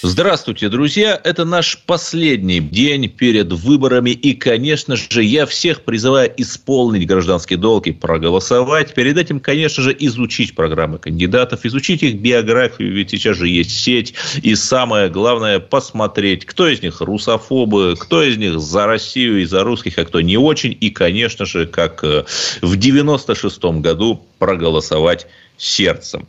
Здравствуйте, друзья! Это наш последний день перед выборами. И, конечно же, я всех призываю исполнить гражданский долг и проголосовать. Перед этим, конечно же, изучить программы кандидатов, изучить их биографию, ведь сейчас же есть сеть. И самое главное, посмотреть, кто из них русофобы, кто из них за Россию и за русских, а кто не очень. И, конечно же, как э, в 96 году проголосовать сердцем.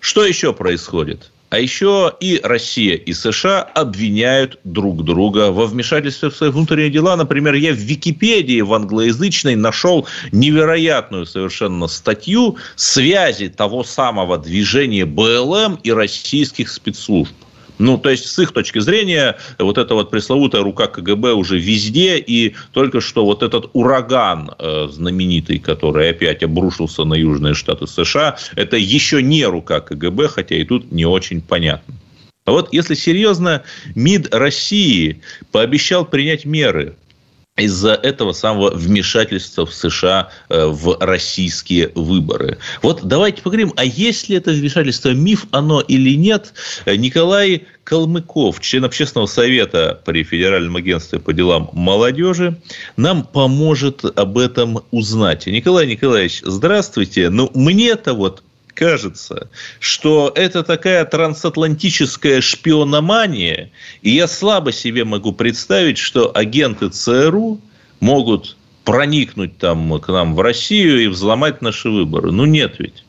Что еще происходит? А еще и Россия, и США обвиняют друг друга во вмешательстве в свои внутренние дела. Например, я в Википедии в англоязычной нашел невероятную совершенно статью связи того самого движения БЛМ и российских спецслужб. Ну, то есть, с их точки зрения, вот эта вот пресловутая рука КГБ уже везде, и только что вот этот ураган э, знаменитый, который опять обрушился на южные штаты США, это еще не рука КГБ, хотя и тут не очень понятно. А вот если серьезно, МИД России пообещал принять меры из-за этого самого вмешательства в США э, в российские выборы. Вот давайте поговорим, а есть ли это вмешательство миф, оно или нет? Николай Калмыков, член общественного совета при Федеральном агентстве по делам молодежи, нам поможет об этом узнать. Николай Николаевич, здравствуйте. Ну, мне-то вот кажется, что это такая трансатлантическая шпиономания, и я слабо себе могу представить, что агенты ЦРУ могут проникнуть там к нам в Россию и взломать наши выборы. Ну, нет ведь.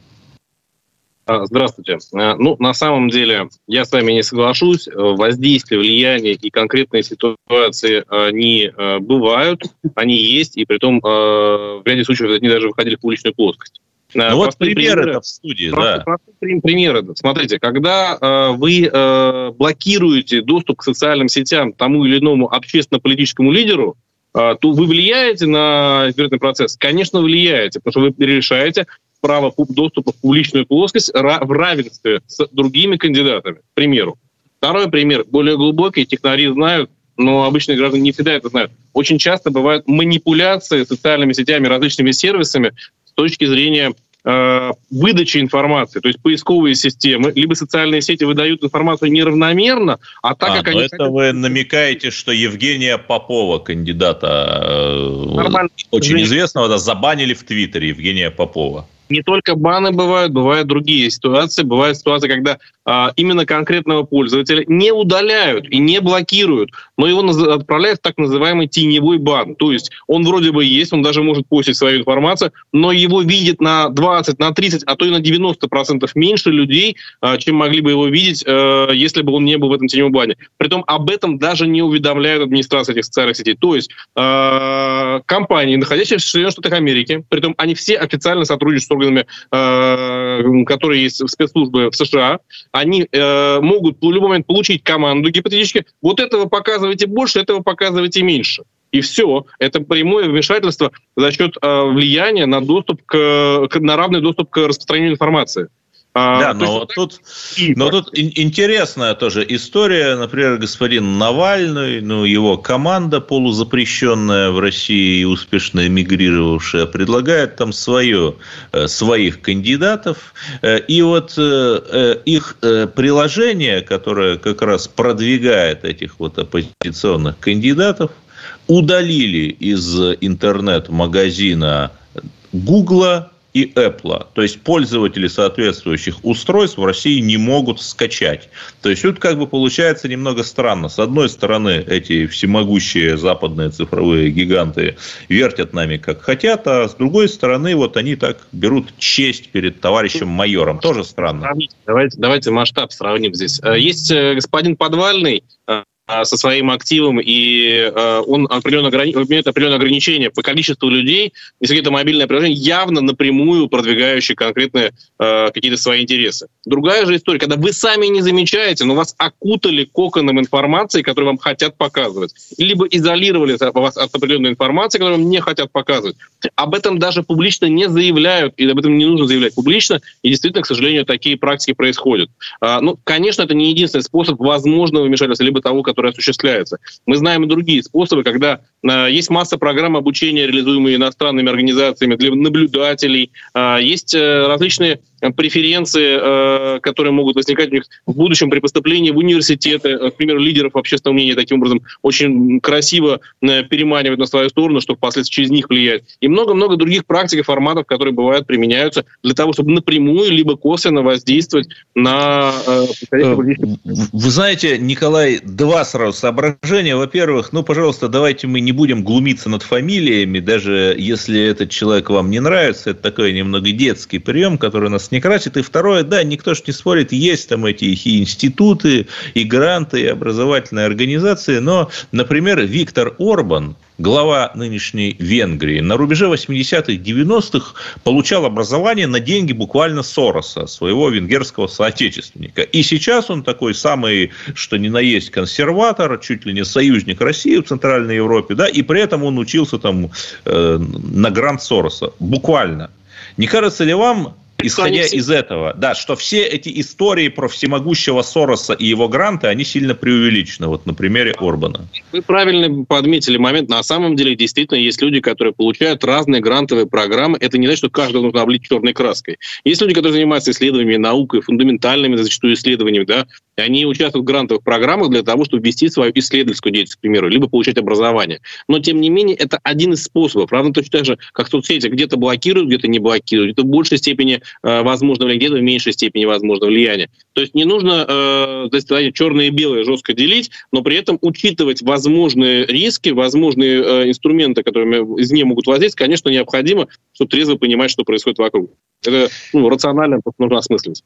А, здравствуйте. А, ну, на самом деле, я с вами не соглашусь. Воздействие, влияние и конкретные ситуации, они а, бывают, они есть, и при том в ряде случаев они даже выходили в публичную плоскость. Ну вот примеры примеры в студии, да. Примеры. Смотрите, когда э, вы э, блокируете доступ к социальным сетям тому или иному общественно-политическому лидеру, э, то вы влияете на избирательный процесс? Конечно, влияете, потому что вы решаете право доступа в публичную плоскость в равенстве с другими кандидатами, к примеру. Второй пример, более глубокий, технари знают, но обычные граждане не всегда это знают. Очень часто бывают манипуляции социальными сетями, различными сервисами с точки зрения э, выдачи информации, то есть поисковые системы, либо социальные сети выдают информацию неравномерно, а так а, как они... это хотят... вы намекаете, что Евгения Попова, кандидата э, очень известного, да, забанили в Твиттере Евгения Попова. Не только баны бывают, бывают другие ситуации. Бывают ситуации, когда именно конкретного пользователя не удаляют и не блокируют, но его отправляют в так называемый теневой бан. То есть он вроде бы есть, он даже может постить свою информацию, но его видит на 20, на 30, а то и на 90% меньше людей, а, чем могли бы его видеть, а, если бы он не был в этом теневом бане. Притом об этом даже не уведомляют администрации этих социальных сетей. То есть а, компании, находящиеся в Соединенных Штатах Америки, притом они все официально сотрудничают с органами, э, которые есть в спецслужбы в США, они э, могут в любой момент получить команду гипотетически, вот этого показывайте больше, этого показывайте меньше. И все. Это прямое вмешательство за счет э, влияния на доступ к, к, на равный доступ к распространению информации. А, да, но вот тут, но тут интересная тоже история. Например, господин Навальный, ну, его команда полузапрещенная в России и успешно эмигрировавшая, предлагает там свое, э, своих кандидатов. Э, и вот э, их приложение, которое как раз продвигает этих вот оппозиционных кандидатов, удалили из интернет-магазина Гугла и Apple. То есть пользователи соответствующих устройств в России не могут скачать. То есть тут как бы получается немного странно. С одной стороны, эти всемогущие западные цифровые гиганты вертят нами как хотят, а с другой стороны, вот они так берут честь перед товарищем майором. Тоже странно. Давайте, давайте масштаб сравним здесь. Э, есть э, господин Подвальный, э, со своим активом, и он определенно ограни... имеет определенные ограничения по количеству людей, если это мобильное приложение, явно напрямую продвигающее конкретные какие-то свои интересы. Другая же история, когда вы сами не замечаете, но вас окутали коконом информации, которую вам хотят показывать, либо изолировали вас от определенной информации, которую вам не хотят показывать. Об этом даже публично не заявляют, и об этом не нужно заявлять публично, и действительно, к сожалению, такие практики происходят. А, ну, конечно, это не единственный способ возможного вмешательства, либо того, который осуществляется. Мы знаем и другие способы, когда а, есть масса программ обучения, реализуемые иностранными организациями для наблюдателей, а, есть а, различные преференции, э, которые могут возникать у них в будущем при поступлении в университеты, к примеру, лидеров общественного мнения таким образом очень красиво э, переманивать на свою сторону, чтобы впоследствии через них влиять. И много-много других практик и форматов, которые бывают, применяются для того, чтобы напрямую либо косвенно воздействовать на... Э, Вы знаете, Николай, два сразу соображения. Во-первых, ну, пожалуйста, давайте мы не будем глумиться над фамилиями, даже если этот человек вам не нравится. Это такой немного детский прием, который нас не красит. И второе, да, никто же не спорит, есть там эти и институты, и гранты, и образовательные организации, но, например, Виктор Орбан, глава нынешней Венгрии, на рубеже 80-х, 90-х получал образование на деньги буквально Сороса, своего венгерского соотечественника. И сейчас он такой самый, что ни на есть, консерватор, чуть ли не союзник России в Центральной Европе, да, и при этом он учился там э, на грант Сороса, буквально. Не кажется ли вам исходя из этого, да, что все эти истории про всемогущего Сороса и его гранты, они сильно преувеличены, вот на примере Орбана. Вы правильно подметили момент. На самом деле, действительно, есть люди, которые получают разные грантовые программы. Это не значит, что каждого нужно облить черной краской. Есть люди, которые занимаются исследованиями, наукой, фундаментальными зачастую исследованиями, да, они участвуют в грантовых программах для того, чтобы вести свою исследовательскую деятельность, к примеру, либо получать образование. Но, тем не менее, это один из способов. Равно точно так же, как соцсети где-то блокируют, где-то не блокируют, где-то в большей степени возможно влияние, где-то в меньшей степени возможно влияние. То есть не нужно э, черное и белое жестко делить, но при этом учитывать возможные риски, возможные э, инструменты, которые из нее могут воздействовать, конечно, необходимо, чтобы трезво понимать, что происходит вокруг. Это ну, рационально нужно осмысливать.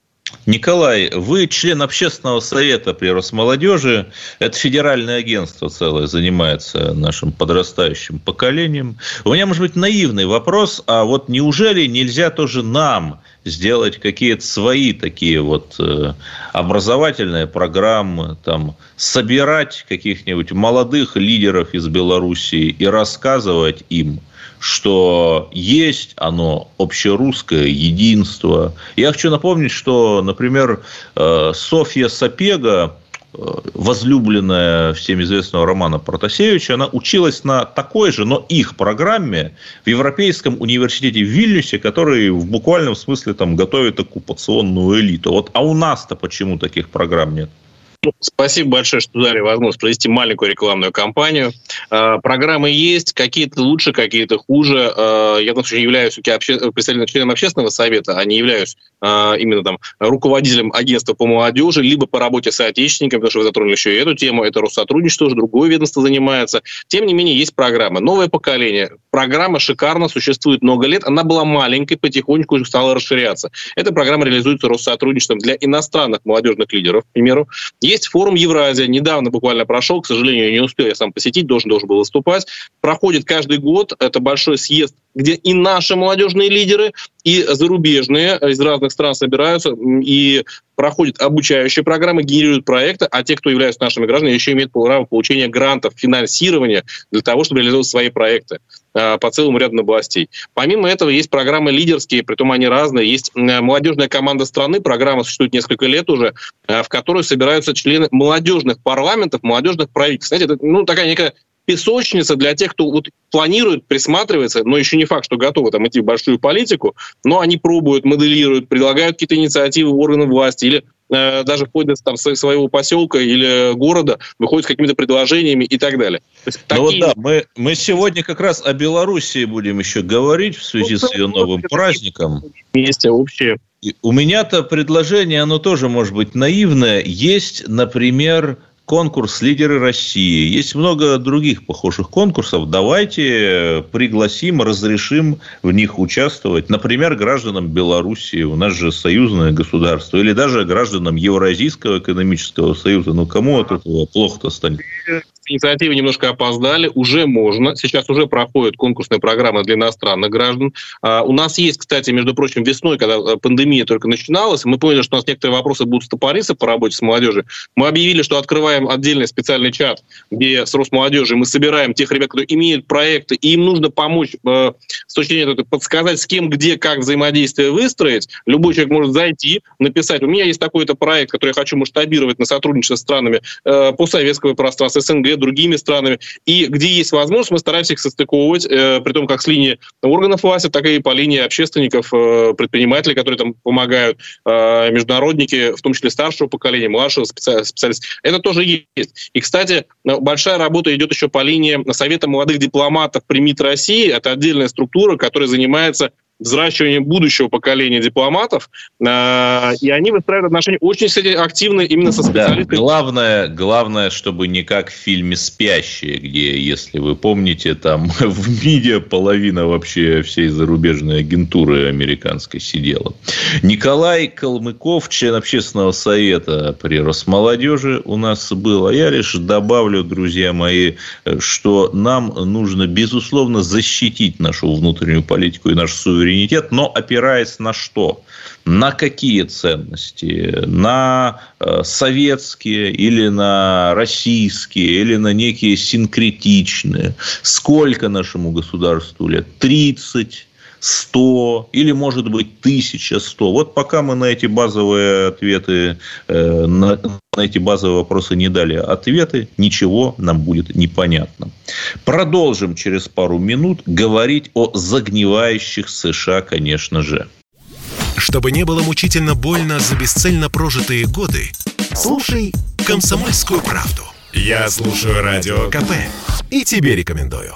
Николай, вы член общественного совета при Росмолодежи. Это федеральное агентство целое занимается нашим подрастающим поколением. У меня, может быть, наивный вопрос, а вот неужели нельзя тоже нам сделать какие-то свои такие вот э, образовательные программы, там, собирать каких-нибудь молодых лидеров из Белоруссии и рассказывать им – что есть оно общерусское единство. Я хочу напомнить, что, например, э, Софья Сапега, э, возлюбленная всем известного Романа Протасевича, она училась на такой же, но их программе в Европейском университете в Вильнюсе, который в буквальном смысле там готовит оккупационную элиту. Вот, а у нас-то почему таких программ нет? Спасибо большое, что дали возможность провести маленькую рекламную кампанию. Э, программы есть, какие-то лучше, какие-то хуже. Э, я, в случае, являюсь представителем членом общественного совета, а не являюсь э, именно там руководителем агентства по молодежи, либо по работе с соотечественниками, потому что вы затронули еще и эту тему. Это Россотрудничество, уже другое ведомство занимается. Тем не менее, есть программа. Новое поколение. Программа шикарно, существует много лет. Она была маленькой, потихоньку стала расширяться. Эта программа реализуется Россотрудничеством для иностранных молодежных лидеров, к примеру. Есть форум Евразия. Недавно буквально прошел, к сожалению, не успел я сам посетить, должен, должен был выступать. Проходит каждый год. Это большой съезд, где и наши молодежные лидеры, и зарубежные из разных стран собираются и проходят обучающие программы, генерируют проекты, а те, кто являются нашими гражданами, еще имеют право получения грантов, финансирования для того, чтобы реализовать свои проекты. Э, по целому ряду областей. Помимо этого есть программы лидерские, притом они разные. Есть молодежная команда страны, программа существует несколько лет уже, э, в которой собираются члены молодежных парламентов, молодежных правительств. Знаете, это ну, такая некая песочница для тех, кто вот планирует, присматривается, но еще не факт, что готовы там идти в большую политику, но они пробуют, моделируют, предлагают какие-то инициативы органов власти или Э, даже вплоть до там, своего поселка или города, выходит с какими-то предложениями и так далее. Есть, такие... Ну вот да, мы, мы сегодня как раз о Белоруссии будем еще говорить в связи ну, с ее новым праздником. Вместе общее. У меня-то предложение, оно тоже может быть наивное. Есть, например, конкурс «Лидеры России». Есть много других похожих конкурсов. Давайте пригласим, разрешим в них участвовать. Например, гражданам Белоруссии. У нас же союзное государство. Или даже гражданам Евразийского экономического союза. Ну, кому от этого плохо-то станет? Инициативы немножко опоздали, уже можно. Сейчас уже проходит конкурсная программа для иностранных граждан. А, у нас есть, кстати, между прочим, весной, когда э, пандемия только начиналась, мы поняли, что у нас некоторые вопросы будут стопориться по работе с молодежью. Мы объявили, что открываем отдельный специальный чат, где с Росмолодежью мы собираем тех ребят, которые имеют проекты, и им нужно помочь э, с точки зрения подсказать, с кем, где, как взаимодействие выстроить. Любой человек может зайти, написать, у меня есть такой-то проект, который я хочу масштабировать на сотрудничество с странами э, постсоветского пространства, СНГ, другими странами. И где есть возможность, мы стараемся их состыковывать, э, при том как с линии органов власти, так и по линии общественников, э, предпринимателей, которые там помогают, э, международники, в том числе старшего поколения, младшего специалиста. Это тоже есть. И, кстати, большая работа идет еще по линии Совета молодых дипломатов при МИД России. Это отдельная структура, которая занимается взращиванием будущего поколения дипломатов, э, и они выстраивают отношения очень, кстати, активно именно со специалистами. Да, главное, главное, чтобы не как в фильме «Спящие», где, если вы помните, там в МИДе половина вообще всей зарубежной агентуры американской сидела. Николай Калмыков, член общественного совета при Росмолодежи у нас был, а я лишь добавлю, друзья мои, что нам нужно, безусловно, защитить нашу внутреннюю политику и нашу суверенитет суверенитет, но опираясь на что? На какие ценности? На э, советские или на российские, или на некие синкретичные? Сколько нашему государству лет? 30, 100 или, может быть, 1100. Вот пока мы на эти базовые ответы, э, на, на эти базовые вопросы не дали ответы, ничего нам будет непонятно. Продолжим через пару минут говорить о загнивающих США, конечно же. Чтобы не было мучительно больно за бесцельно прожитые годы, слушай «Комсомольскую правду». Я слушаю Радио КП и тебе рекомендую.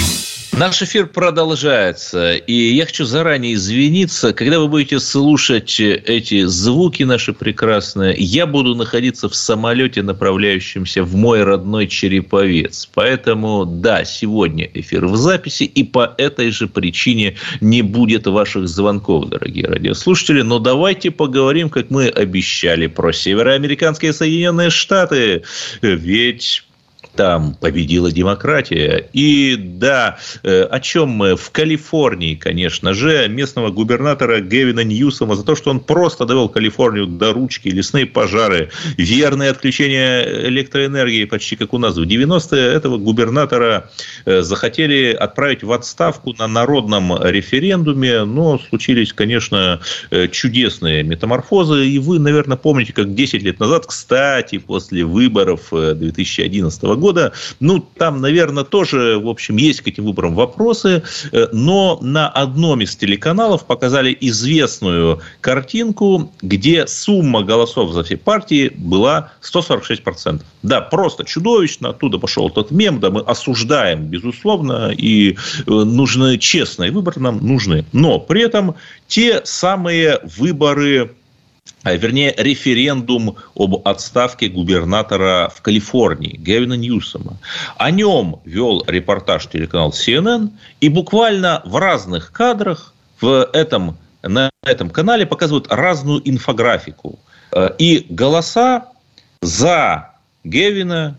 Наш эфир продолжается, и я хочу заранее извиниться, когда вы будете слушать эти звуки наши прекрасные, я буду находиться в самолете, направляющемся в мой родной Череповец. Поэтому, да, сегодня эфир в записи, и по этой же причине не будет ваших звонков, дорогие радиослушатели. Но давайте поговорим, как мы обещали, про североамериканские Соединенные Штаты. Ведь там победила демократия. И да, э, о чем мы? В Калифорнии, конечно же, местного губернатора Гевина Ньюсома за то, что он просто довел Калифорнию до ручки, лесные пожары, верное отключение электроэнергии, почти как у нас в 90-е, этого губернатора э, захотели отправить в отставку на народном референдуме, но случились, конечно, э, чудесные метаморфозы, и вы, наверное, помните, как 10 лет назад, кстати, после выборов 2011 года, года. Ну, там, наверное, тоже, в общем, есть к этим выборам вопросы, э, но на одном из телеканалов показали известную картинку, где сумма голосов за все партии была 146%. Да, просто чудовищно. Оттуда пошел тот мем, да, мы осуждаем, безусловно, и э, нужны честные выборы нам нужны. Но при этом те самые выборы вернее, референдум об отставке губернатора в Калифорнии Гевина Ньюсома. О нем вел репортаж телеканал CNN, и буквально в разных кадрах в этом, на этом канале показывают разную инфографику. Э, и голоса за Гевина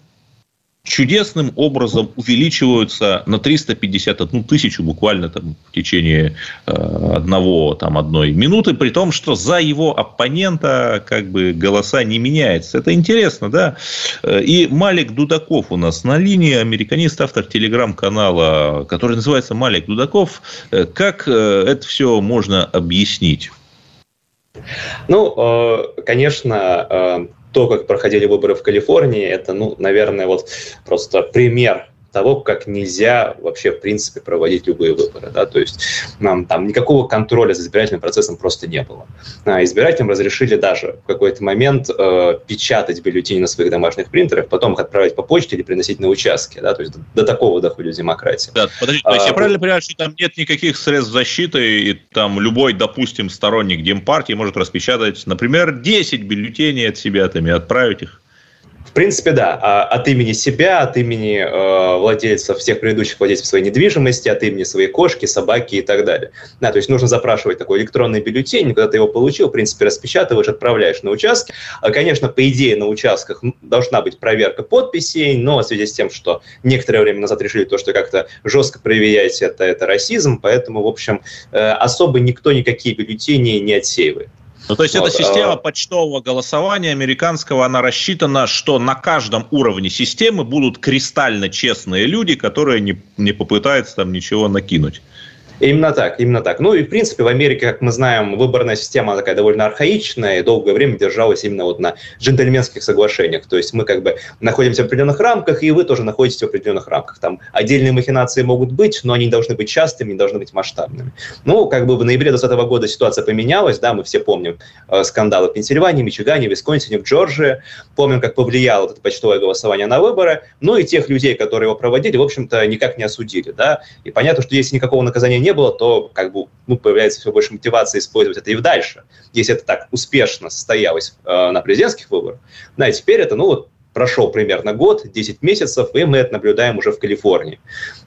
чудесным образом увеличиваются на 351 тысячу буквально там, в течение э, одного, там, одной минуты, при том, что за его оппонента как бы голоса не меняются. Это интересно, да? Э, и Малик Дудаков у нас на линии, американист, автор телеграм-канала, который называется Малик Дудаков. Э, как это все можно объяснить? Ну, конечно, то, как проходили выборы в Калифорнии, это, ну, наверное, вот просто пример того, как нельзя вообще, в принципе, проводить любые выборы. Да? То есть нам там никакого контроля за избирательным процессом просто не было. А избирателям разрешили даже в какой-то момент э, печатать бюллетени на своих домашних принтерах, потом их отправить по почте или приносить на участки. Да? То есть до, до такого доходит демократия. Да, подожди, то есть а, я правильно понимаю, что там нет никаких средств защиты, и там любой, допустим, сторонник Демпартии может распечатать, например, 10 бюллетеней от себя там, и отправить их? В принципе, да. А от имени себя, от имени э, владельцев, всех предыдущих владельцев своей недвижимости, от имени своей кошки, собаки и так далее. Да, то есть нужно запрашивать такой электронный бюллетень, когда ты его получил, в принципе, распечатываешь, отправляешь на участки. А, конечно, по идее, на участках должна быть проверка подписей, но в связи с тем, что некоторое время назад решили то, что как-то жестко проверять это, это расизм, поэтому, в общем, э, особо никто никакие бюллетени не отсеивает. Ну, то есть вот, эта система а... почтового голосования американского, она рассчитана, что на каждом уровне системы будут кристально честные люди, которые не, не попытаются там ничего накинуть. Именно так, именно так. Ну и, в принципе, в Америке, как мы знаем, выборная система такая довольно архаичная и долгое время держалась именно вот на джентльменских соглашениях. То есть мы как бы находимся в определенных рамках, и вы тоже находитесь в определенных рамках. Там отдельные махинации могут быть, но они должны быть частыми, не должны быть масштабными. Ну, как бы в ноябре 2020 года ситуация поменялась, да, мы все помним э, скандалы в Пенсильвании, Мичигане, Висконсине, в Джорджии. Помним, как повлияло это почтовое голосование на выборы. Ну и тех людей, которые его проводили, в общем-то, никак не осудили, да. И понятно, что если никакого наказания не было, то как бы ну, появляется все больше мотивации использовать это и дальше, если это так успешно состоялось э, на президентских выборах. Да, и теперь это, ну вот, прошел примерно год, 10 месяцев, и мы это наблюдаем уже в Калифорнии,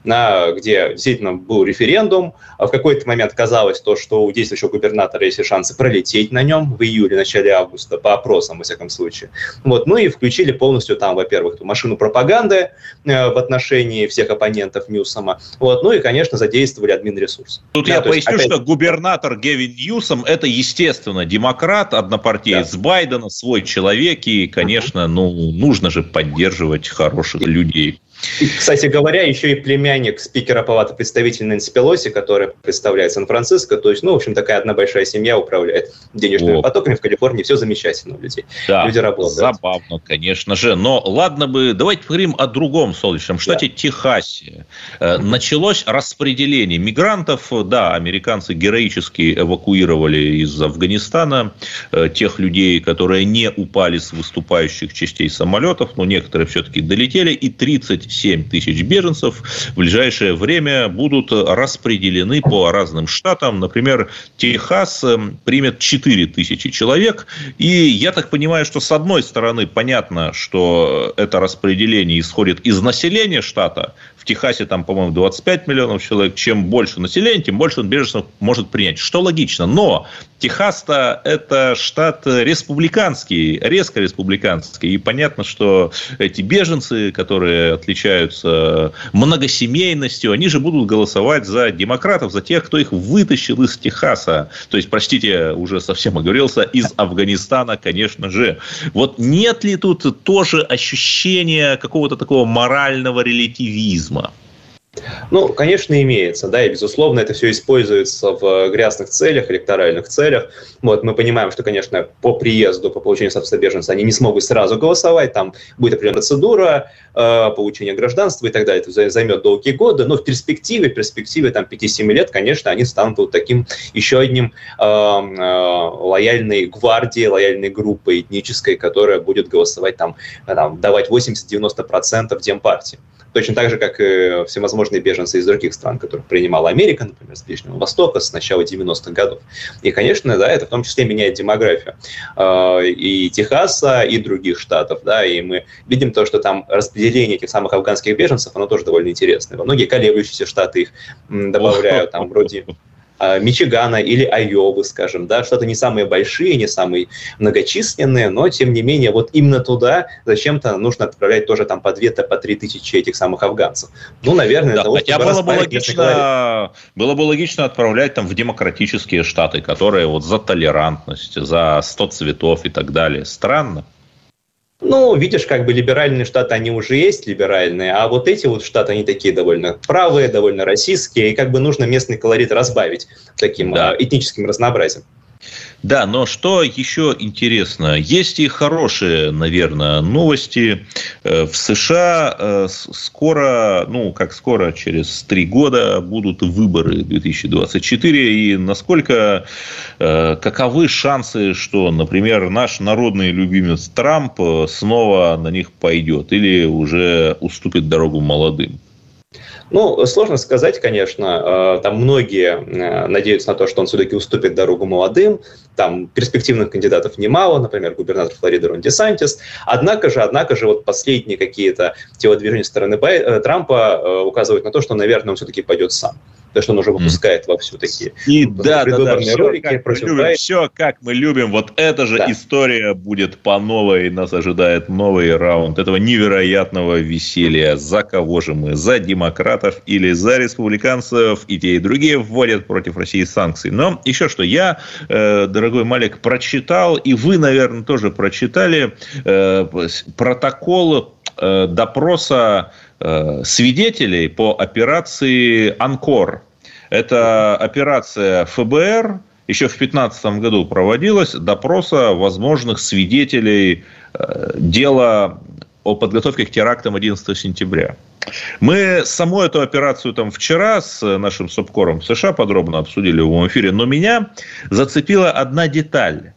на, где действительно был референдум. А в какой-то момент казалось то, что у действующего губернатора есть шансы пролететь на нем в июле, начале августа, по опросам, во всяком случае. Вот. Ну и включили полностью там, во-первых, машину пропаганды э, в отношении всех оппонентов Ньюсома. Вот. Ну и, конечно, задействовали админ-ресурс. Тут да, я поясню, есть, опять... что губернатор Гевин Ньюсом – это, естественно, демократ, однопартиец да. Байдена, свой человек, и, конечно, ну, нужно нужно же поддерживать хороших людей. И, кстати говоря, еще и племянник спикера Палаты представителей Нэнси Пелоси, который представляет Сан-Франциско. То есть, ну, в общем, такая одна большая семья управляет денежными О. потоками в Калифорнии. Все замечательно у людей. Да, Люди работают. забавно, конечно же. Но ладно бы, давайте поговорим о другом солнечном штате, да. Техасе. Э, началось распределение мигрантов. Да, американцы героически эвакуировали из Афганистана э, тех людей, которые не упали с выступающих частей самолетов, но некоторые все-таки долетели, и 30 7 тысяч беженцев в ближайшее время будут распределены по разным штатам. Например, Техас эм, примет 4 тысячи человек. И я так понимаю, что с одной стороны понятно, что это распределение исходит из населения штата, Техасе там, по-моему, 25 миллионов человек. Чем больше населения, тем больше он беженцев может принять. Что логично. Но Техас-то это штат республиканский, резко республиканский. И понятно, что эти беженцы, которые отличаются многосемейностью, они же будут голосовать за демократов, за тех, кто их вытащил из Техаса. То есть, простите, уже совсем оговорился, из Афганистана, конечно же. Вот нет ли тут тоже ощущения какого-то такого морального релятивизма? Ну, конечно, имеется, да, и, безусловно, это все используется в грязных целях, электоральных целях. Вот, мы понимаем, что, конечно, по приезду, по получению статуса беженца они не смогут сразу голосовать, там будет определенная процедура э, получения гражданства и так далее, это займет долгие годы, но в перспективе, в перспективе там 5-7 лет, конечно, они станут вот таким еще одним э, э, лояльной гвардией, лояльной группой этнической, которая будет голосовать там, там давать 80-90% демпартии. Точно так же, как и всевозможные беженцы из других стран, которых принимала Америка, например, с Ближнего Востока с начала 90-х годов. И, конечно, да, это в том числе меняет демографию э, и Техаса, и других штатов. Да, и мы видим то, что там распределение этих самых афганских беженцев, оно тоже довольно интересное. Во многие колеблющиеся штаты их добавляют, там вроде Мичигана или Айовы, скажем, да, что-то не самые большие, не самые многочисленные, но тем не менее вот именно туда зачем-то нужно отправлять тоже там по две, по три тысячи этих самых афганцев. Ну, наверное, да, того, хотя было бы логично, было бы логично отправлять там в демократические штаты, которые вот за толерантность, за 100 цветов и так далее. Странно. Ну, видишь, как бы либеральные штаты, они уже есть либеральные, а вот эти вот штаты, они такие довольно правые, довольно российские, и как бы нужно местный колорит разбавить таким да. этническим разнообразием. Да, но что еще интересно? Есть и хорошие, наверное, новости. Э, в США э, скоро, ну, как скоро, через три года будут выборы 2024. И насколько, э, каковы шансы, что, например, наш народный любимец Трамп снова на них пойдет или уже уступит дорогу молодым? Ну, сложно сказать, конечно. Там многие надеются на то, что он все-таки уступит дорогу молодым. Там перспективных кандидатов немало, например, губернатор Флориды Рон Десантис. Однако же, однако же, вот последние какие-то телодвижения стороны э, Трампа э, указывают на то, что, наверное, он все-таки пойдет сам то, что он уже выпускает во всю такие и да, да, да, все, ролики как мы любим, все как мы любим. Вот эта же да. история будет по новой, нас ожидает новый раунд этого невероятного веселья. За кого же мы? За демократов или за республиканцев? И те, и другие вводят против России санкции. Но еще что, я, э, дорогой Малик, прочитал, и вы, наверное, тоже прочитали э, протокол э, допроса свидетелей по операции «Анкор», это операция ФБР, еще в 2015 году проводилась, допроса возможных свидетелей дела о подготовке к терактам 11 сентября. Мы саму эту операцию там вчера с нашим СОПКОРом США подробно обсудили в эфире, но меня зацепила одна деталь.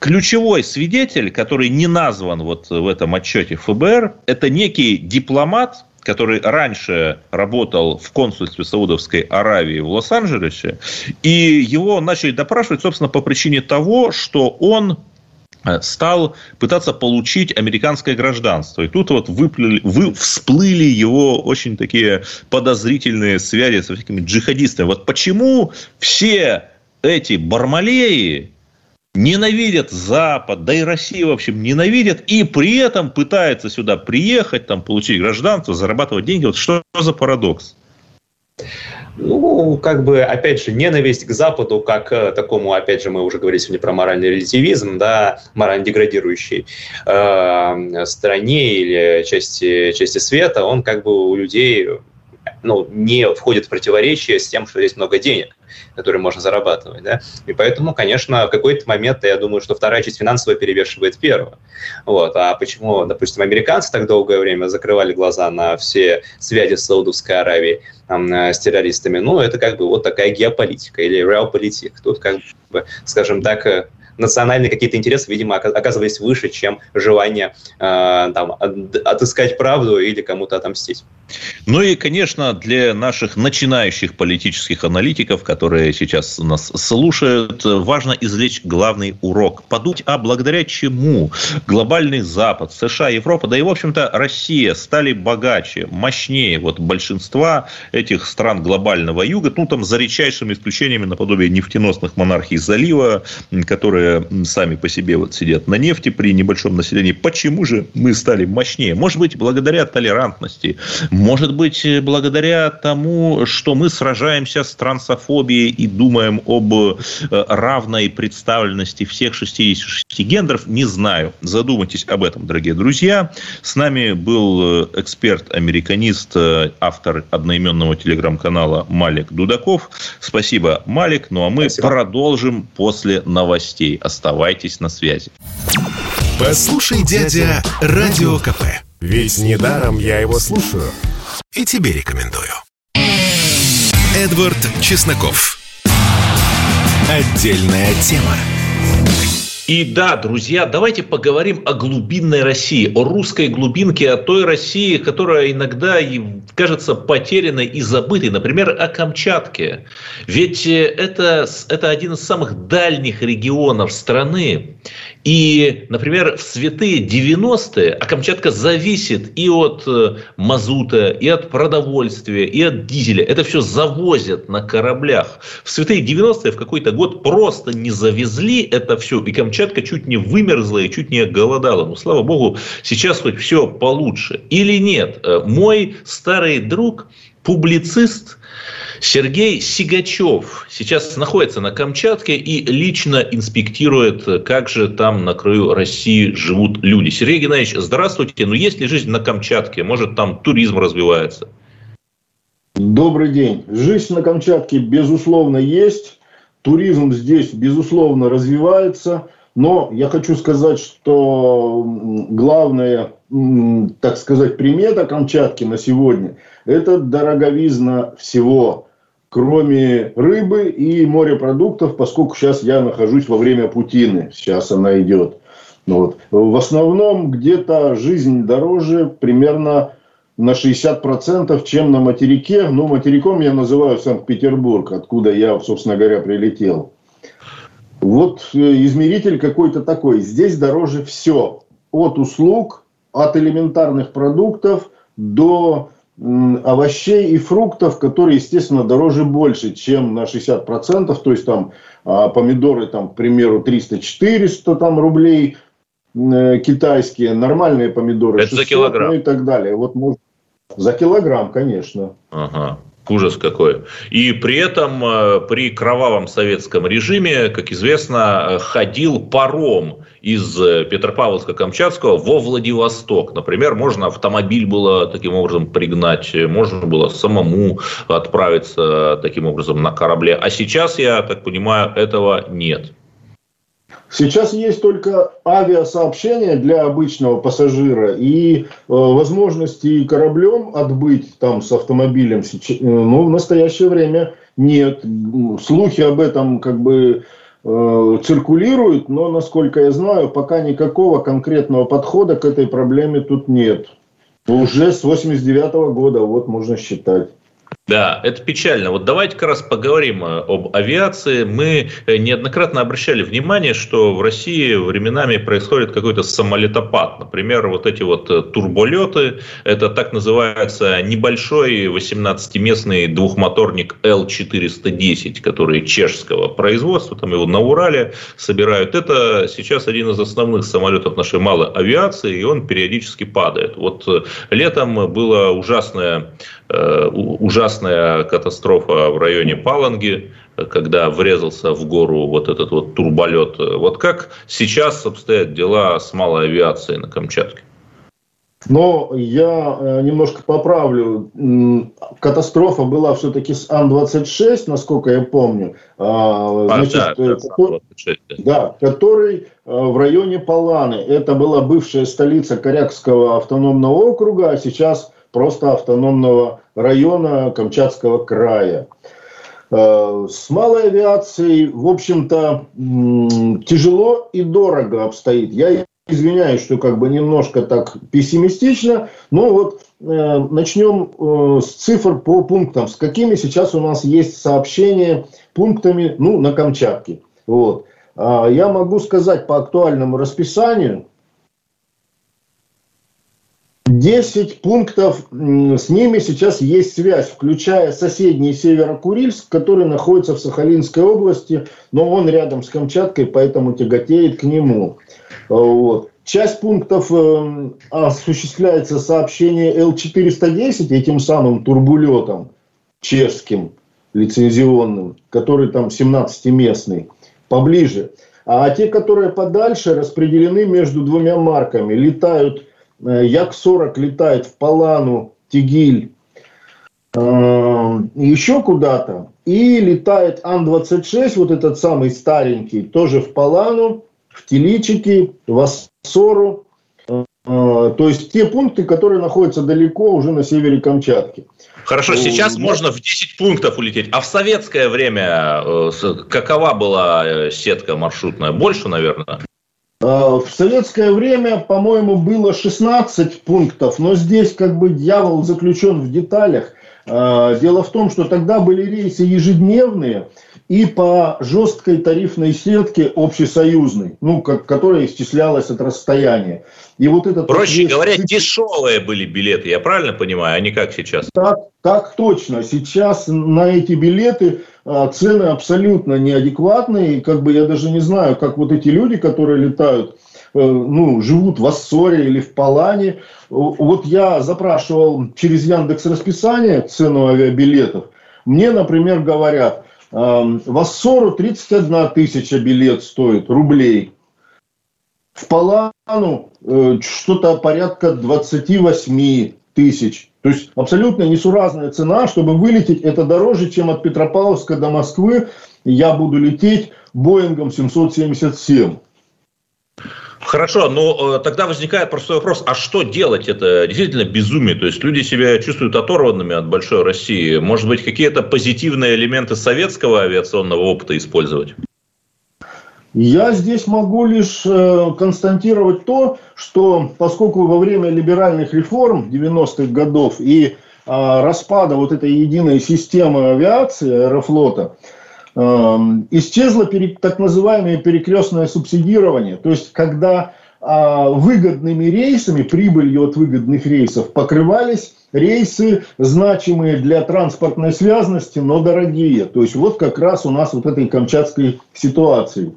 Ключевой свидетель, который не назван вот в этом отчете ФБР, это некий дипломат, который раньше работал в консульстве Саудовской Аравии в Лос-Анджелесе, и его начали допрашивать, собственно, по причине того, что он стал пытаться получить американское гражданство. И тут вот выплыли, вы, всплыли его очень такие подозрительные связи с всякими джихадистами. Вот почему все эти бармалеи ненавидят Запад, да и Россия, в общем, ненавидят, и при этом пытаются сюда приехать, там, получить гражданство, зарабатывать деньги. Вот что за парадокс? Ну, как бы, опять же, ненависть к Западу, как к такому, опять же, мы уже говорили сегодня про моральный релятивизм, да, морально деградирующей э, стране или части, части света, он как бы у людей ну, не входит в противоречие с тем, что здесь много денег, которые можно зарабатывать. Да? И поэтому, конечно, в какой-то момент я думаю, что вторая часть финансовая перевешивает первую. Вот. А почему, допустим, американцы так долгое время закрывали глаза на все связи с Саудовской Аравией, э, с террористами? Ну, это как бы вот такая геополитика или реалполитик. Тут, как бы, скажем так, э, национальные какие-то интересы, видимо, оказывались выше, чем желание э, там, отыскать правду или кому-то отомстить. Ну и, конечно, для наших начинающих политических аналитиков, которые сейчас нас слушают, важно извлечь главный урок. Подумать, а благодаря чему глобальный Запад, США, Европа, да и, в общем-то, Россия стали богаче, мощнее вот большинства этих стран глобального юга, ну, там, за редчайшими исключениями наподобие нефтеносных монархий залива, которые сами по себе вот сидят на нефти при небольшом населении. Почему же мы стали мощнее? Может быть, благодаря толерантности, может быть, благодаря тому, что мы сражаемся с трансофобией и думаем об э, равной представленности всех 66 гендеров, не знаю. Задумайтесь об этом, дорогие друзья. С нами был э, эксперт-американист, э, автор одноименного телеграм-канала Малик Дудаков. Спасибо, Малик. Ну а мы Спасибо. продолжим после новостей. Оставайтесь на связи. Послушай, дядя, радио КП. Ведь недаром я его слушаю. И тебе рекомендую. Эдвард Чесноков. Отдельная тема. И да, друзья, давайте поговорим о глубинной России, о русской глубинке, о той России, которая иногда кажется потерянной и забытой, например, о Камчатке. Ведь э, это, это один из самых дальних регионов страны. И, например, в святые 90-е, а Камчатка зависит и от э, мазута, и от продовольствия, и от дизеля. Это все завозят на кораблях. В святые 90-е в какой-то год просто не завезли это все, и Камчатка чуть не вымерзла и чуть не голодала. Но, слава богу, сейчас хоть все получше. Или нет? Э, мой старый друг, публицист, Сергей Сигачев сейчас находится на Камчатке и лично инспектирует, как же там на краю России живут люди. Сергей Геннадьевич, здравствуйте. Ну, есть ли жизнь на Камчатке? Может, там туризм развивается? Добрый день. Жизнь на Камчатке, безусловно, есть. туризм здесь, безусловно, развивается. Но я хочу сказать, что главная, так сказать, примета Камчатки на сегодня – это дороговизна всего, кроме рыбы и морепродуктов, поскольку сейчас я нахожусь во время Путины, сейчас она идет. Вот. В основном где-то жизнь дороже примерно на 60%, чем на материке. Ну, материком я называю Санкт-Петербург, откуда я, собственно говоря, прилетел. Вот э, измеритель какой-то такой. Здесь дороже все. От услуг, от элементарных продуктов до овощей и фруктов, которые, естественно, дороже больше, чем на 60%. То есть там а, помидоры, там, к примеру, 300-400 там, рублей э, китайские, нормальные помидоры Это 600, за килограмм. ну и так далее. Вот можно... За килограмм, конечно. Ага. Ужас какой. И при этом э, при кровавом советском режиме, как известно, ходил паром из э, Петропавловска-Камчатского во Владивосток. Например, можно автомобиль было таким образом пригнать, можно было самому отправиться таким образом на корабле. А сейчас, я так понимаю, этого нет. Сейчас есть только авиасообщение для обычного пассажира и э, возможности кораблем отбыть там с автомобилем. Э, ну, в настоящее время нет. Слухи об этом как бы э, циркулируют, но, насколько я знаю, пока никакого конкретного подхода к этой проблеме тут нет. Уже с 89 -го года, вот можно считать. Да, это печально. Вот давайте как раз поговорим э, об авиации. Мы э, неоднократно обращали внимание, что в России временами происходит какой-то самолетопад. Например, вот эти вот э, турболеты, это так называется небольшой 18-местный двухмоторник Л-410, который чешского производства, там его на Урале собирают. Это сейчас один из основных самолетов нашей малой авиации, и он периодически падает. Вот летом было ужасное Э, ужасная катастрофа в районе Паланги, когда врезался в гору вот этот вот турболет. Вот как сейчас обстоят дела с малой авиацией на Камчатке? Но я э, немножко поправлю. Катастрофа была все-таки с Ан-26, насколько я помню. А, а Значит, да, э, который, да, который в районе Паланы. Это была бывшая столица Корякского автономного округа, а сейчас просто автономного района Камчатского края. Э, с малой авиацией, в общем-то, тяжело и дорого обстоит. Я извиняюсь, что как бы немножко так пессимистично, но вот э, начнем э, с цифр по пунктам. С какими сейчас у нас есть сообщения пунктами ну, на Камчатке. Вот. А я могу сказать по актуальному расписанию, 10 пунктов, с ними сейчас есть связь, включая соседний Северо-Курильск, который находится в Сахалинской области, но он рядом с Камчаткой, поэтому тяготеет к нему. Вот. Часть пунктов э, осуществляется сообщение Л-410, этим самым турбулетом чешским, лицензионным, который там 17-местный, поближе. А те, которые подальше, распределены между двумя марками. Летают Як-40 летает в Палану, Тигиль, э, еще куда-то. И летает Ан-26, вот этот самый старенький, тоже в Палану, в Теличики, в Ассору. Э, то есть те пункты, которые находятся далеко уже на севере Камчатки. Хорошо, сейчас можно в 10 пунктов улететь. А в советское время какова была сетка маршрутная? Больше, наверное? А, в советское время, по-моему, было 16 пунктов, но здесь как бы дьявол заключен в деталях. А, дело в том, что тогда были рейсы ежедневные и по жесткой тарифной сетке общесоюзной, ну, как, которая исчислялась от расстояния. И вот этот Проще вот говоря, дешевые были билеты, я правильно понимаю, а не как сейчас? Так, так точно. Сейчас на эти билеты цены абсолютно неадекватные. Как бы я даже не знаю, как вот эти люди, которые летают, э, ну, живут в Ассоре или в Палане. Вот я запрашивал через Яндекс расписание цену авиабилетов. Мне, например, говорят, в Ассору 31 тысяча билет стоит рублей. В Палану э, что-то порядка 28 тысяч. То есть абсолютно несуразная цена, чтобы вылететь, это дороже, чем от Петропавловска до Москвы я буду лететь Боингом 777. Хорошо, но э, тогда возникает простой вопрос, а что делать? Это действительно безумие, то есть люди себя чувствуют оторванными от большой России. Может быть, какие-то позитивные элементы советского авиационного опыта использовать? Я здесь могу лишь э, констатировать то, что поскольку во время либеральных реформ 90-х годов и э, распада вот этой единой системы авиации аэрофлота, Эм, исчезло так называемое перекрестное субсидирование. То есть, когда а, выгодными рейсами, прибылью от выгодных рейсов покрывались рейсы, значимые для транспортной связности, но дорогие. То есть, вот как раз у нас вот этой камчатской ситуации.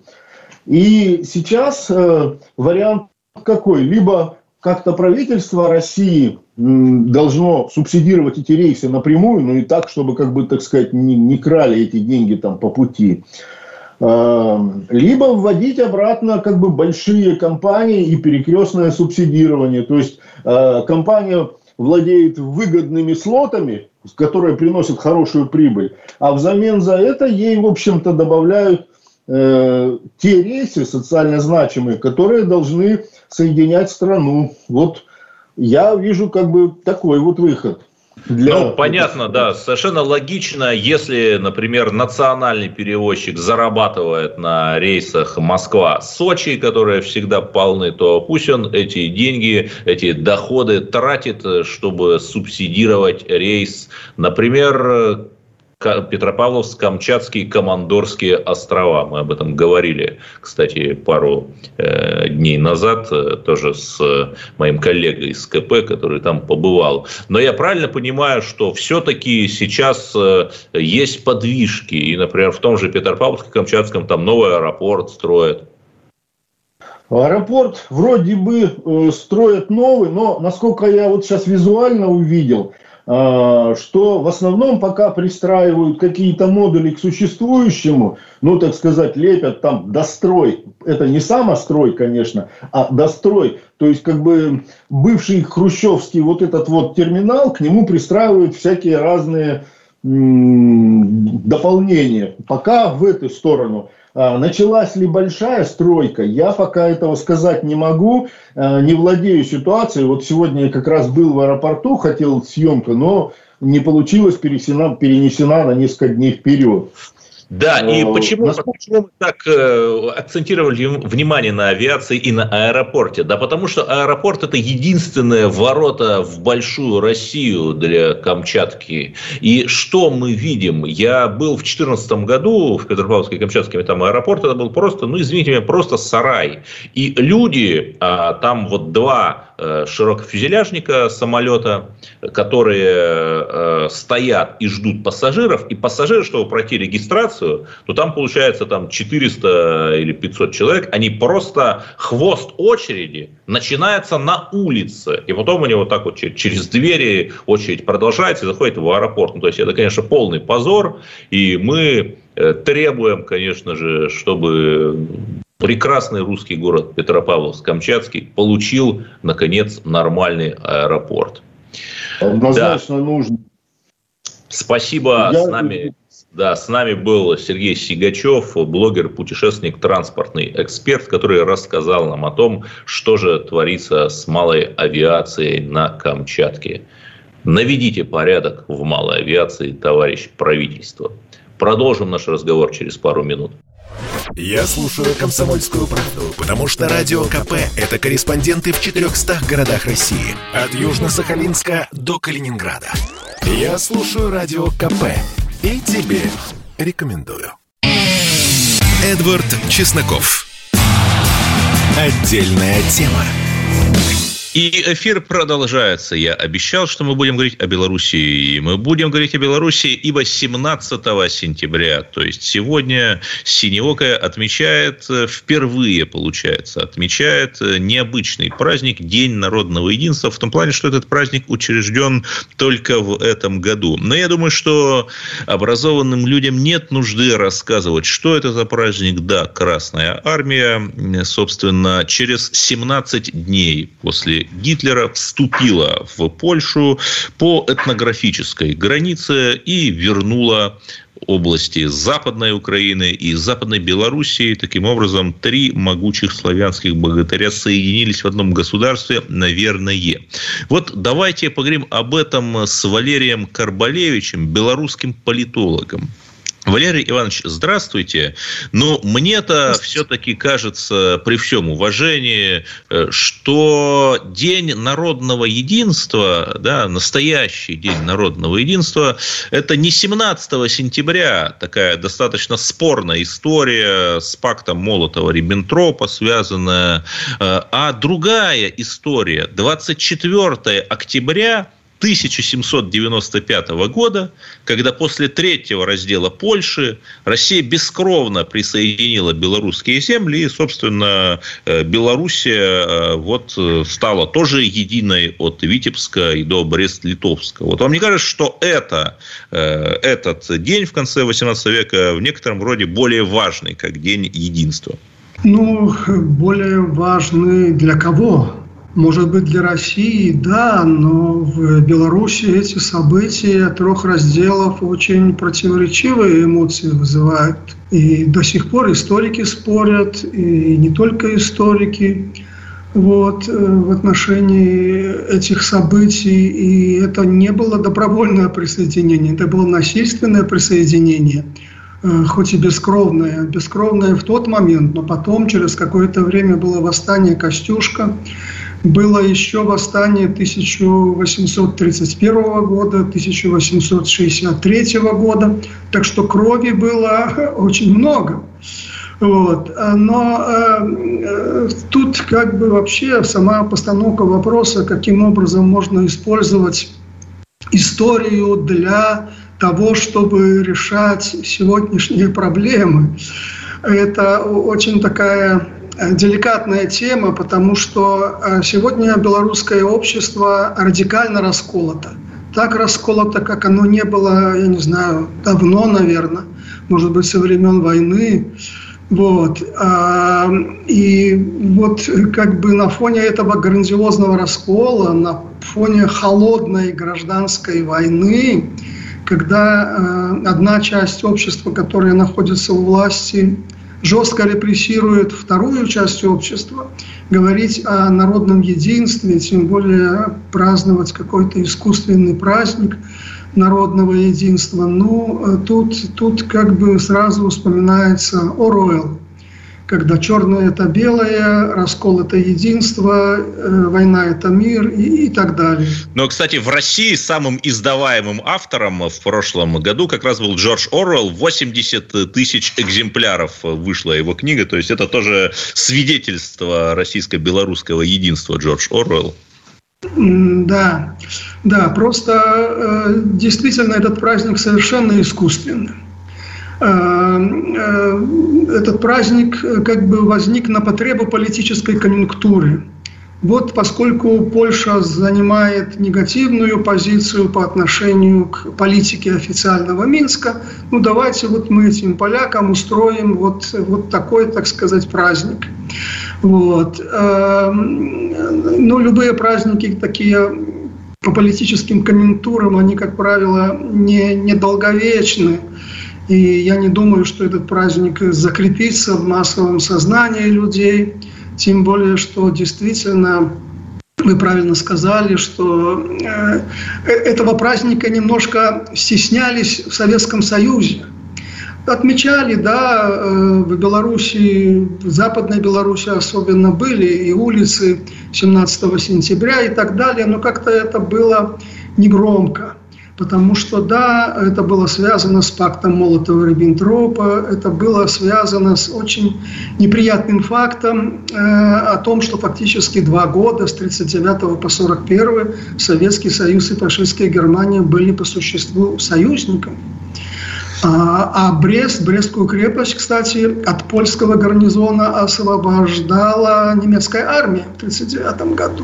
И сейчас э, вариант какой? Либо как-то правительство России должно субсидировать эти рейсы напрямую, но и так, чтобы, как бы, так сказать, не, не крали эти деньги там по пути. А, либо вводить обратно как бы большие компании и перекрестное субсидирование. То есть а, компания владеет выгодными слотами, которые приносят хорошую прибыль, а взамен за это ей, в общем-то, добавляют э, те рейсы социально значимые, которые должны соединять страну. Вот я вижу как бы такой вот выход. Для... Ну, понятно, да, совершенно логично, если, например, национальный перевозчик зарабатывает на рейсах Москва-Сочи, которые всегда полны, то пусть он эти деньги, эти доходы тратит, чтобы субсидировать рейс, например, Петропавловск-Камчатские Командорские острова. Мы об этом говорили, кстати, пару э, дней назад, э, тоже с моим коллегой из КП, который там побывал. Но я правильно понимаю, что все-таки сейчас э, есть подвижки, и, например, в том же Петропавловске-Камчатском там новый аэропорт строят. Аэропорт вроде бы э, строят новый, но насколько я вот сейчас визуально увидел, что в основном пока пристраивают какие-то модули к существующему, ну, так сказать, лепят там дострой. Это не самострой, конечно, а дострой. То есть, как бы бывший хрущевский вот этот вот терминал, к нему пристраивают всякие разные дополнения. Пока в эту сторону – а, началась ли большая стройка, я пока этого сказать не могу, а, не владею ситуацией. Вот сегодня я как раз был в аэропорту, хотел съемка, но не получилось, перенесена, перенесена на несколько дней вперед. Да, и э, почему, Насколько... почему мы так э, акцентировали внимание на авиации и на аэропорте? Да потому что аэропорт – это единственные ворота в большую Россию для Камчатки. И что мы видим? Я был в 2014 году в Петропавловске Камчатском, там аэропорт, это был просто, ну извините меня, просто сарай. И люди, а, там вот два Э, широкофюзеляжника самолета, которые э, стоят и ждут пассажиров, и пассажиры, чтобы пройти регистрацию, то там получается там 400 или 500 человек, они просто хвост очереди начинается на улице, и потом у него так вот через двери очередь продолжается и заходит в аэропорт. Ну, то есть это, конечно, полный позор, и мы э, требуем, конечно же, чтобы прекрасный русский город Петропавловск-Камчатский получил, наконец, нормальный аэропорт. Однозначно да. нужно. Спасибо. Я... С нами, да, с нами был Сергей Сигачев, блогер, путешественник, транспортный эксперт, который рассказал нам о том, что же творится с малой авиацией на Камчатке. Наведите порядок в малой авиации, товарищ правительство. Продолжим наш разговор через пару минут. Я слушаю «Комсомольскую правду», потому что «Радио КП» — это корреспонденты в 400 городах России. От Южно-Сахалинска до Калининграда. Я слушаю «Радио КП» и тебе рекомендую. Эдвард Чесноков. Отдельная тема. И эфир продолжается. Я обещал, что мы будем говорить о Белоруссии. Мы будем говорить о Белоруссии, ибо 17 сентября, то есть сегодня Синеокая отмечает, э, впервые, получается, отмечает э, необычный праздник, День народного единства, в том плане, что этот праздник учрежден только в этом году. Но я думаю, что образованным людям нет нужды рассказывать, что это за праздник. Да, Красная Армия, собственно, через 17 дней после Гитлера вступила в Польшу по этнографической границе и вернула области Западной Украины и Западной Белоруссии. Таким образом, три могучих славянских богатыря соединились в одном государстве, наверное. Вот давайте поговорим об этом с Валерием Карбалевичем, белорусским политологом. Валерий Иванович, здравствуйте. Но мне-то все-таки кажется, при всем уважении, э, что День народного единства, да, настоящий День народного единства, это не 17 сентября, такая достаточно спорная история с пактом Молотова-Риббентропа связанная, э, а другая история, 24 октября 1795 года, когда после третьего раздела Польши Россия бескровно присоединила белорусские земли, и, собственно, э, Белоруссия э, вот э, стала тоже единой от Витебска и до Брест-Литовска. Вот вам не кажется, что это, этот день в конце 18 века в некотором роде более важный, как День единства? Ну, более важный для кого? Может быть, для России, да, но в Беларуси эти события трех разделов очень противоречивые эмоции вызывают. И до сих пор историки спорят, и не только историки, вот, э, в отношении этих событий. И это не было добровольное присоединение, это было насильственное присоединение э, хоть и бескровное, бескровное в тот момент, но потом, через какое-то время, было восстание Костюшка, было еще восстание 1831 года, 1863 года, так что крови было очень много. Вот. Но э, тут как бы вообще сама постановка вопроса, каким образом можно использовать историю для того, чтобы решать сегодняшние проблемы. Это очень такая Э, деликатная тема, потому что э, сегодня белорусское общество радикально расколото. Так расколото, как оно не было, я не знаю, давно, наверное, может быть, со времен войны. Вот. А, и вот как бы на фоне этого грандиозного раскола, на фоне холодной гражданской войны, когда э, одна часть общества, которая находится у власти, жестко репрессирует вторую часть общества, говорить о народном единстве, тем более праздновать какой-то искусственный праздник народного единства, ну, э, тут, тут как бы сразу вспоминается Оруэлл, когда черное – это белое, раскол – это единство, э, война – это мир и, и так далее. Но, кстати, в России самым издаваемым автором в прошлом году как раз был Джордж Оруэлл. 80 тысяч экземпляров вышла его книга. То есть, это тоже свидетельство российско-белорусского единства Джордж Оруэлл. Да, да, просто э, действительно этот праздник совершенно искусственный. Э, э, этот праздник э, как бы возник на потребу политической конъюнктуры. Вот поскольку Польша занимает негативную позицию по отношению к политике официального Минска, ну давайте вот мы этим полякам устроим вот, вот такой, так сказать, праздник. Вот. Ну, любые праздники такие по политическим конъюнктурам, они, как правило, не, недолговечны. И я не думаю, что этот праздник закрепится в массовом сознании людей, тем более, что действительно вы правильно сказали, что э, этого праздника немножко стеснялись в Советском Союзе. Отмечали, да, э, в Беларуси, в Западной Беларуси особенно были и улицы 17 сентября и так далее, но как-то это было негромко потому что, да, это было связано с пактом Молотова-Риббентропа, это было связано с очень неприятным фактом э, о том, что фактически два года, с 1939 по 1941, Советский Союз и фашистская Германия были по существу союзниками. А, а Брест, Брестскую крепость, кстати, от польского гарнизона освобождала немецкая армия в 1939 году.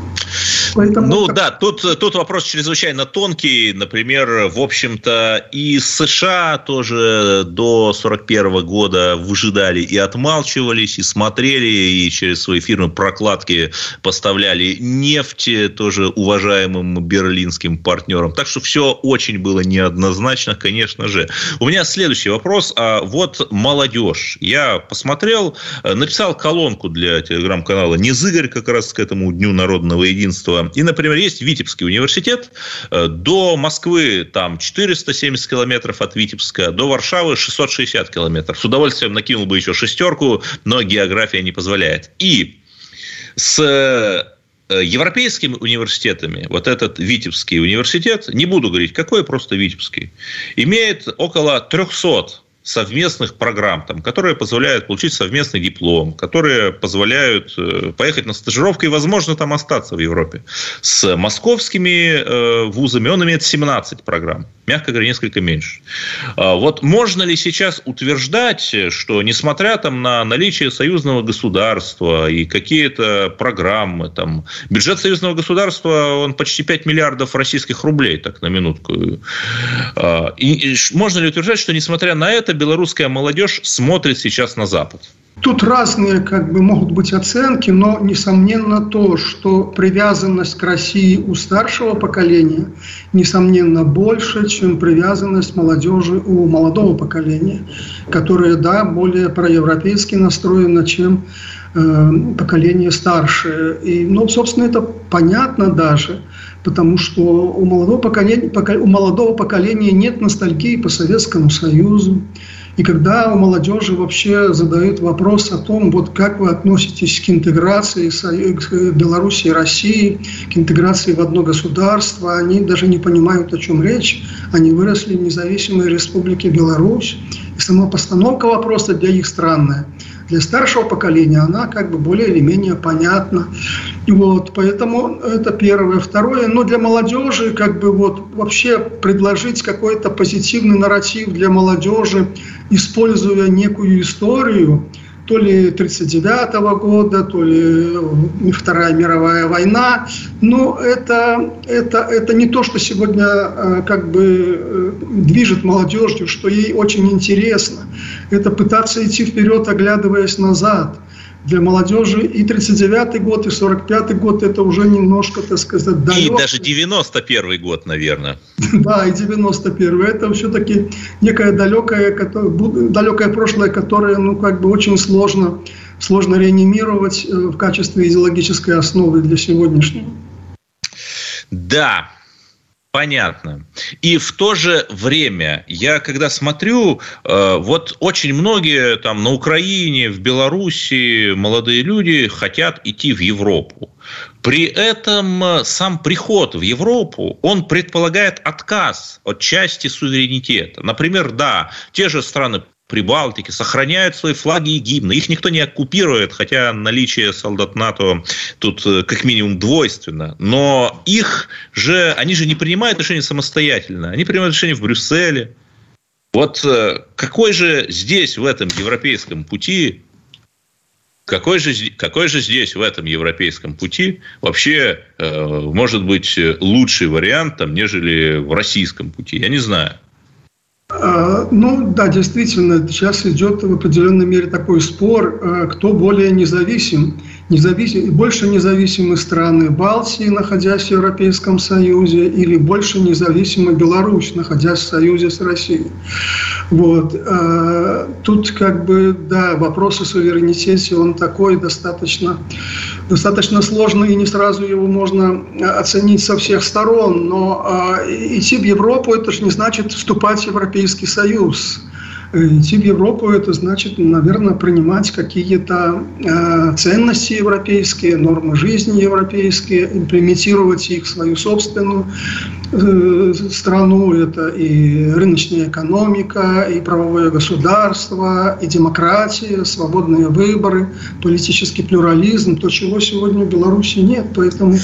Поэтому ну так... да, тут, тут вопрос чрезвычайно тонкий. Например, в общем-то, и США тоже до 41 года выжидали и отмалчивались, и смотрели, и через свои фирмы прокладки поставляли нефть тоже уважаемым берлинским партнерам. Так что все очень было неоднозначно, конечно же. У меня следующий вопрос. А вот молодежь. Я посмотрел, написал колонку для телеграм-канала «Незыгорь» как раз к этому Дню народного единства. И, например, есть Витебский университет. До Москвы там 470 километров от Витебска, до Варшавы 660 километров. С удовольствием накинул бы еще шестерку, но география не позволяет. И с э, европейскими университетами, вот этот Витебский университет, не буду говорить, какой, просто Витебский, имеет около 300 совместных программ, там, которые позволяют получить совместный диплом, которые позволяют э, поехать на стажировку и, возможно, там остаться в Европе. С московскими э, вузами он имеет 17 программ, мягко говоря, несколько меньше. А вот можно ли сейчас утверждать, что несмотря там, на наличие союзного государства и какие-то программы, там, бюджет союзного государства, он почти 5 миллиардов российских рублей, так на минутку. И, и можно ли утверждать, что несмотря на это, белорусская молодежь смотрит сейчас на Запад? Тут разные как бы могут быть оценки, но несомненно то, что привязанность к России у старшего поколения несомненно больше, чем привязанность молодежи у молодого поколения, которое, да, более проевропейски настроено, чем э, поколение старшее. И, ну, собственно, это понятно даже, потому что у молодого поколения, у молодого поколения нет ностальгии по Советскому Союзу, и когда у молодежи вообще задают вопрос о том, вот как вы относитесь к интеграции Беларуси и России, к интеграции в одно государство, они даже не понимают, о чем речь. Они выросли в независимой республике Беларусь. И сама постановка вопроса для их странная для старшего поколения она как бы более или менее понятна. Вот, поэтому это первое. Второе, но для молодежи как бы вот вообще предложить какой-то позитивный нарратив для молодежи, используя некую историю, то ли 1939 года, то ли э, Вторая мировая война. Но это, это, это не то, что сегодня э, как бы э, движет молодежью, что ей очень интересно. Это пытаться идти вперед, оглядываясь назад – для молодежи и 39-й год, и 45-й год это уже немножко, так сказать, далекий. И даже 91-й год, наверное. Да, и 91-й. Это все-таки некое далекое, далекое прошлое, которое, ну, как бы очень сложно, сложно реанимировать э, в качестве идеологической основы для сегодняшнего. Да, Понятно. И в то же время я, когда смотрю, э, вот очень многие там на Украине, в Беларуси молодые люди хотят идти в Европу. При этом э, сам приход в Европу, он предполагает отказ от части суверенитета. Например, да, те же страны Прибалтики сохраняют свои флаги и гимны. Их никто не оккупирует, хотя наличие солдат НАТО тут э, как минимум двойственно. Но их же, они же не принимают решения самостоятельно. Они принимают решения в Брюсселе. Вот э, какой же здесь, в этом европейском пути, какой же, какой же здесь, в этом европейском пути, вообще э, может быть лучший вариант, там, нежели в российском пути? Я не знаю. А, ну да, действительно, сейчас идет в определенной мере такой спор, а, кто более независим. Независим, больше независимы страны Балтии, находясь в Европейском Союзе, или больше независима Беларусь, находясь в Союзе с Россией. Вот. А, тут как бы, да, вопрос о суверенитете, он такой достаточно, достаточно сложный, и не сразу его можно оценить со всех сторон. Но идти в Европу, это же не значит вступать в Европейский Союз. Э, идти в Европу – это значит, наверное, принимать какие-то э, ценности европейские, нормы жизни европейские, имплементировать их в свою собственную страну. Это и рыночная экономика, и правовое государство, и демократия, свободные выборы, политический плюрализм, то, чего сегодня в Беларуси нет. Поэтому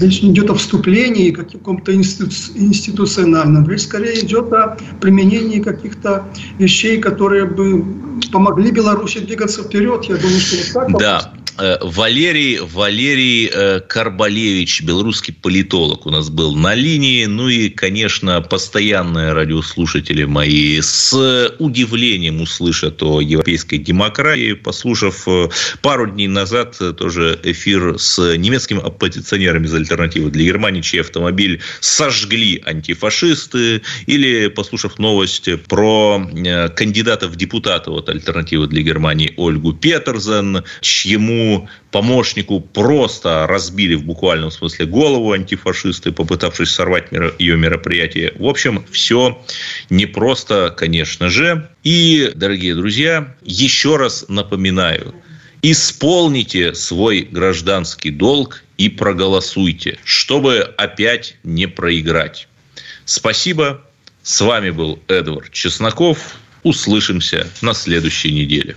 речь не идет о вступлении как каком-то институ институциональном, речь скорее идет о применении каких-то вещей, которые бы помогли Беларуси двигаться вперед. Я думаю, что вот так. Да. Э, Валерий, Валерий э, Карбалевич, белорусский политолог у нас был на линии. Ну и, конечно, постоянные радиослушатели мои с удивлением услышат о европейской демократии, послушав э, пару дней назад тоже эфир с немецкими оппозиционерами из альтернативы для Германии, чей автомобиль сожгли антифашисты, или послушав новость про кандидата в депутаты от альтернативы для Германии Ольгу Петерзен, чьему помощнику просто разбили в буквальном смысле голову антифашисты, попытавшись сорвать ее мероприятие. В общем, все непросто, конечно же. И, дорогие друзья, еще раз напоминаю, исполните свой гражданский долг и проголосуйте, чтобы опять не проиграть. Спасибо. С вами был Эдвард Чесноков. Услышимся на следующей неделе.